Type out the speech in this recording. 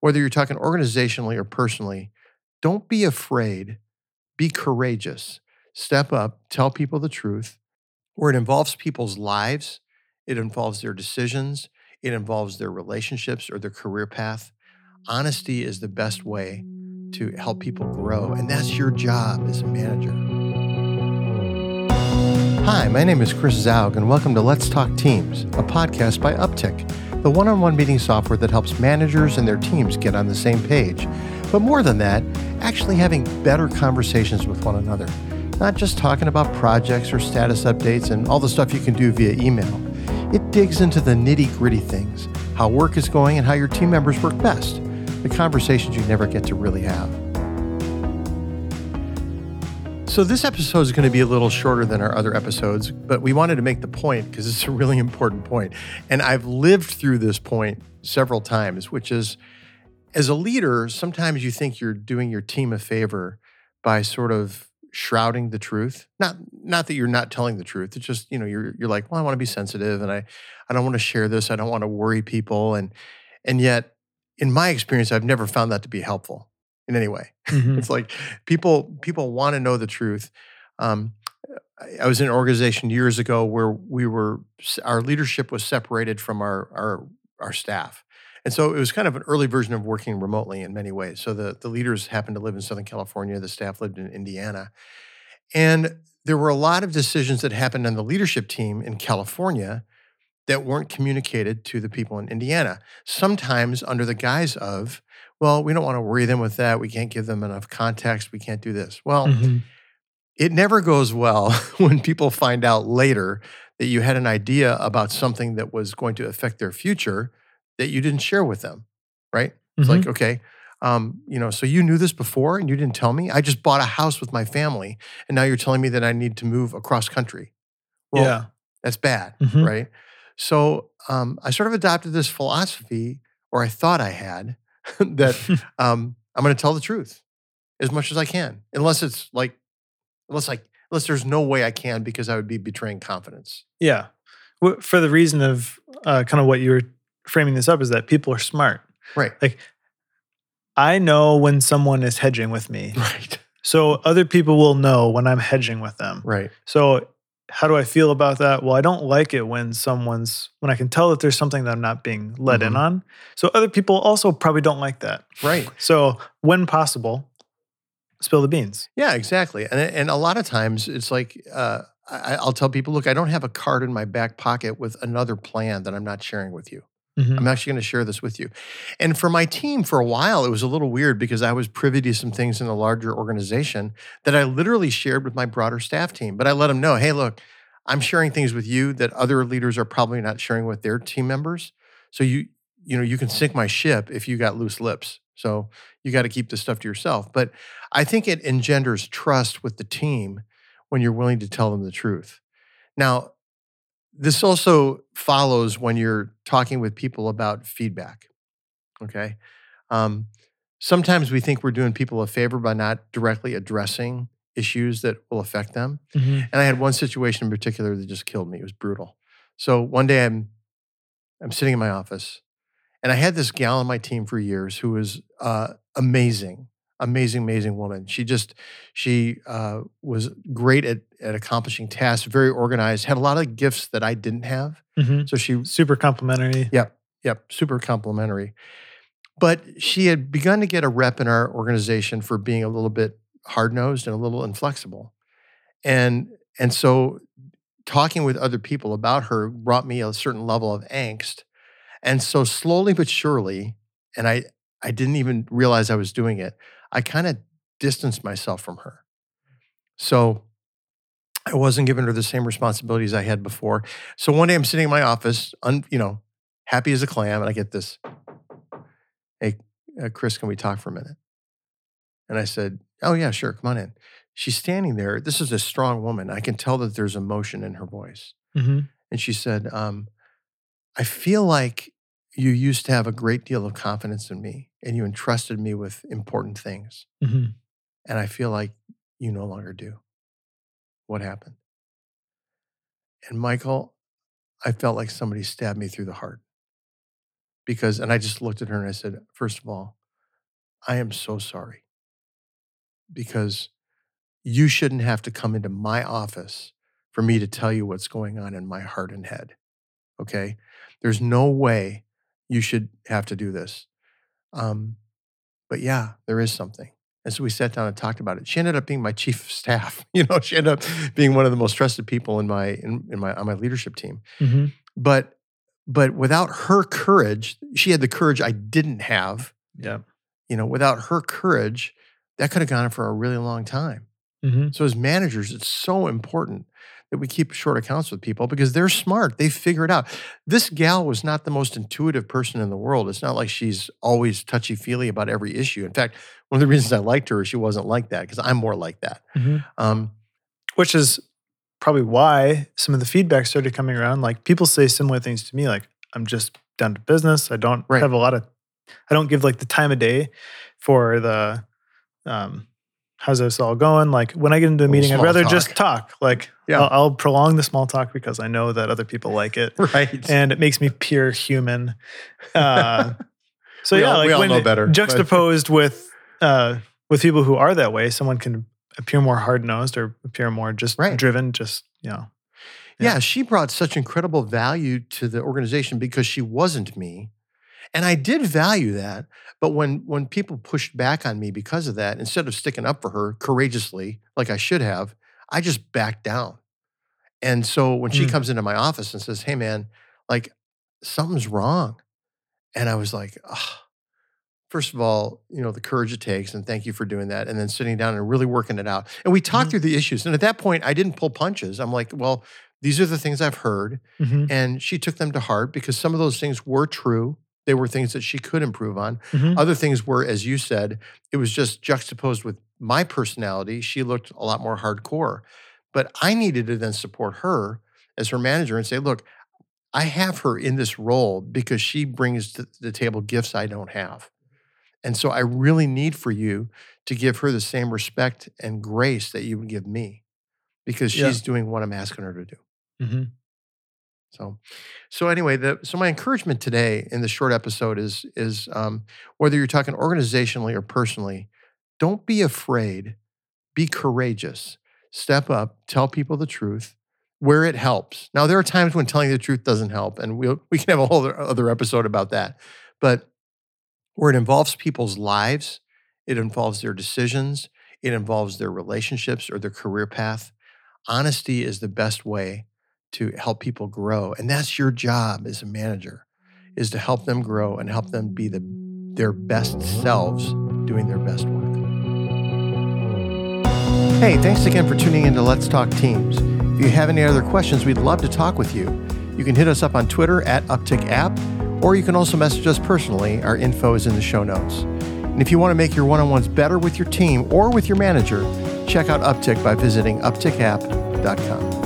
whether you're talking organizationally or personally, don't be afraid. Be courageous. Step up, tell people the truth. Where it involves people's lives, it involves their decisions, it involves their relationships or their career path. Honesty is the best way to help people grow, and that's your job as a manager. Hi, my name is Chris Zaug, and welcome to Let's Talk Teams, a podcast by Uptick, the one on one meeting software that helps managers and their teams get on the same page. But more than that, actually having better conversations with one another, not just talking about projects or status updates and all the stuff you can do via email. It digs into the nitty gritty things, how work is going, and how your team members work best, the conversations you never get to really have. So, this episode is going to be a little shorter than our other episodes, but we wanted to make the point because it's a really important point. And I've lived through this point several times, which is as a leader, sometimes you think you're doing your team a favor by sort of shrouding the truth. Not not that you're not telling the truth. It's just, you know, you're you're like, well, I want to be sensitive and I I don't want to share this. I don't want to worry people. And and yet, in my experience, I've never found that to be helpful in any way. Mm-hmm. it's like people people want to know the truth. Um, I was in an organization years ago where we were our leadership was separated from our our our staff. And so it was kind of an early version of working remotely in many ways. So the, the leaders happened to live in Southern California, the staff lived in Indiana. And there were a lot of decisions that happened on the leadership team in California that weren't communicated to the people in Indiana, sometimes under the guise of, well, we don't want to worry them with that. We can't give them enough context. We can't do this. Well, mm-hmm. it never goes well when people find out later that you had an idea about something that was going to affect their future that you didn't share with them, right? It's mm-hmm. like, okay, um, you know, so you knew this before and you didn't tell me. I just bought a house with my family, and now you're telling me that I need to move across country. Well, yeah, that's bad, mm-hmm. right? So um, I sort of adopted this philosophy, or I thought I had, that um, I'm going to tell the truth as much as I can, unless it's like, unless like, unless there's no way I can because I would be betraying confidence. Yeah, for the reason of uh, kind of what you were framing this up is that people are smart, right? Like, I know when someone is hedging with me, right? So other people will know when I'm hedging with them, right? So how do I feel about that? Well, I don't like it when someone's when I can tell that there's something that I'm not being let mm-hmm. in on. So other people also probably don't like that. Right. So when possible, spill the beans. Yeah, exactly. And and a lot of times it's like uh, I, will tell people, look, I don't have a card in my back pocket with another plan that I'm not sharing with you. Mm-hmm. I'm actually going to share this with you. And for my team, for a while, it was a little weird because I was privy to some things in a larger organization that I literally shared with my broader staff team. But I let them know, hey, look, I'm sharing things with you that other leaders are probably not sharing with their team members. So you, you know, you can sink my ship if you got loose lips. So you got to keep this stuff to yourself. But I think it engenders trust with the team when you're willing to tell them the truth. Now, this also follows when you're talking with people about feedback. Okay. Um, sometimes we think we're doing people a favor by not directly addressing issues that will affect them. Mm-hmm. And I had one situation in particular that just killed me. It was brutal. So one day I'm I'm sitting in my office, and I had this gal on my team for years who was uh, amazing amazing, amazing woman. She just she uh, was great at at accomplishing tasks, very organized, had a lot of gifts that I didn't have. Mm-hmm. So she super complimentary. Yep, yep, super complimentary. But she had begun to get a rep in our organization for being a little bit hard nosed and a little inflexible, and and so talking with other people about her brought me a certain level of angst. And so slowly but surely, and I I didn't even realize I was doing it. I kind of distanced myself from her. So I wasn't giving her the same responsibilities I had before. So one day I'm sitting in my office, un, you know, happy as a clam, and I get this, "Hey, uh, Chris, can we talk for a minute?" And I said, "Oh yeah, sure, come on in." She's standing there. This is a strong woman. I can tell that there's emotion in her voice. Mm-hmm. And she said, um, "I feel like you used to have a great deal of confidence in me and you entrusted me with important things. Mm-hmm. And I feel like you no longer do. What happened? And Michael, I felt like somebody stabbed me through the heart. because, and I just looked at her and I said, first of all, I am so sorry because you shouldn't have to come into my office for me to tell you what's going on in my heart and head. Okay. There's no way you should have to do this. Um, but yeah, there is something. And so we sat down and talked about it. She ended up being my chief of staff. You know, she ended up being one of the most trusted people in my in, in my on my leadership team. Mm-hmm. But but without her courage, she had the courage I didn't have. Yeah. You know, without her courage, that could have gone on for a really long time. Mm-hmm. So as managers, it's so important that we keep short accounts with people because they're smart. They figure it out. This gal was not the most intuitive person in the world. It's not like she's always touchy feely about every issue. In fact, one of the reasons I liked her is she wasn't like that because I'm more like that. Mm-hmm. Um, Which is probably why some of the feedback started coming around. Like people say similar things to me, like, I'm just down to business. I don't Right. have a lot of, I don't give like the time of day for the, um, how's this all going? Like when I get into a Little meeting, I'd rather talk. just talk. Like Yeah. I'll, I'll prolong the small talk because I know that other people like it. right. and it makes me pure human. Uh, so yeah, all- like we all know better, but- juxtaposed with uh, with people who are that way, someone can appear more hard nosed or appear more just Right. driven. Just you know, yeah. Yeah. she brought such incredible value to the organization because she wasn't me. And I did value that. But when when people pushed back on me because of that, instead of sticking up for her courageously, like I should have, I just backed down. And so when she Mm. comes into my office and says, Hey man, like something's wrong. And I was like, "Ugh." First of all, you know, the courage it takes, and thank you for doing that. And then sitting down and really working it out. And we talked Mhm. through the issues. And at that point, I didn't pull punches. I'm like, well, these are the things I've heard. Mhm, And she took them to heart because some of those things were true. They were things that she could improve on. mhm. Other things were, as you said, it was just juxtaposed with my personality. She looked a lot more hardcore. But I needed to then support her as her manager and say, look, I have her in this role because she brings to the table gifts I don't have. And so I really need for you to give her the same respect and grace that you would give me because Yeah. she's doing what I'm asking her to do. Mhm. So, so anyway, the so my encouragement today in this short episode is is um, whether you're talking organizationally or personally, don't be afraid, be courageous, step up, tell people the truth where it helps. Now there are times when telling the truth doesn't help, and we we can have a whole other episode about that. But where it involves people's lives, it involves their decisions, it involves their relationships or their career path. Honesty is the best way to help people grow. And that's your job as a manager is to help them grow and help them be the their best selves doing their best work. Hey, thanks again for tuning in to Let's Talk Teams. If you have any other questions, we'd love to talk with you. You can hit us up on Twitter at Uptick App, or you can also message us personally. Our info is in the show notes. And if you want to make your one on ones better with your team or with your manager, check out Uptick by visiting uptickapp.com.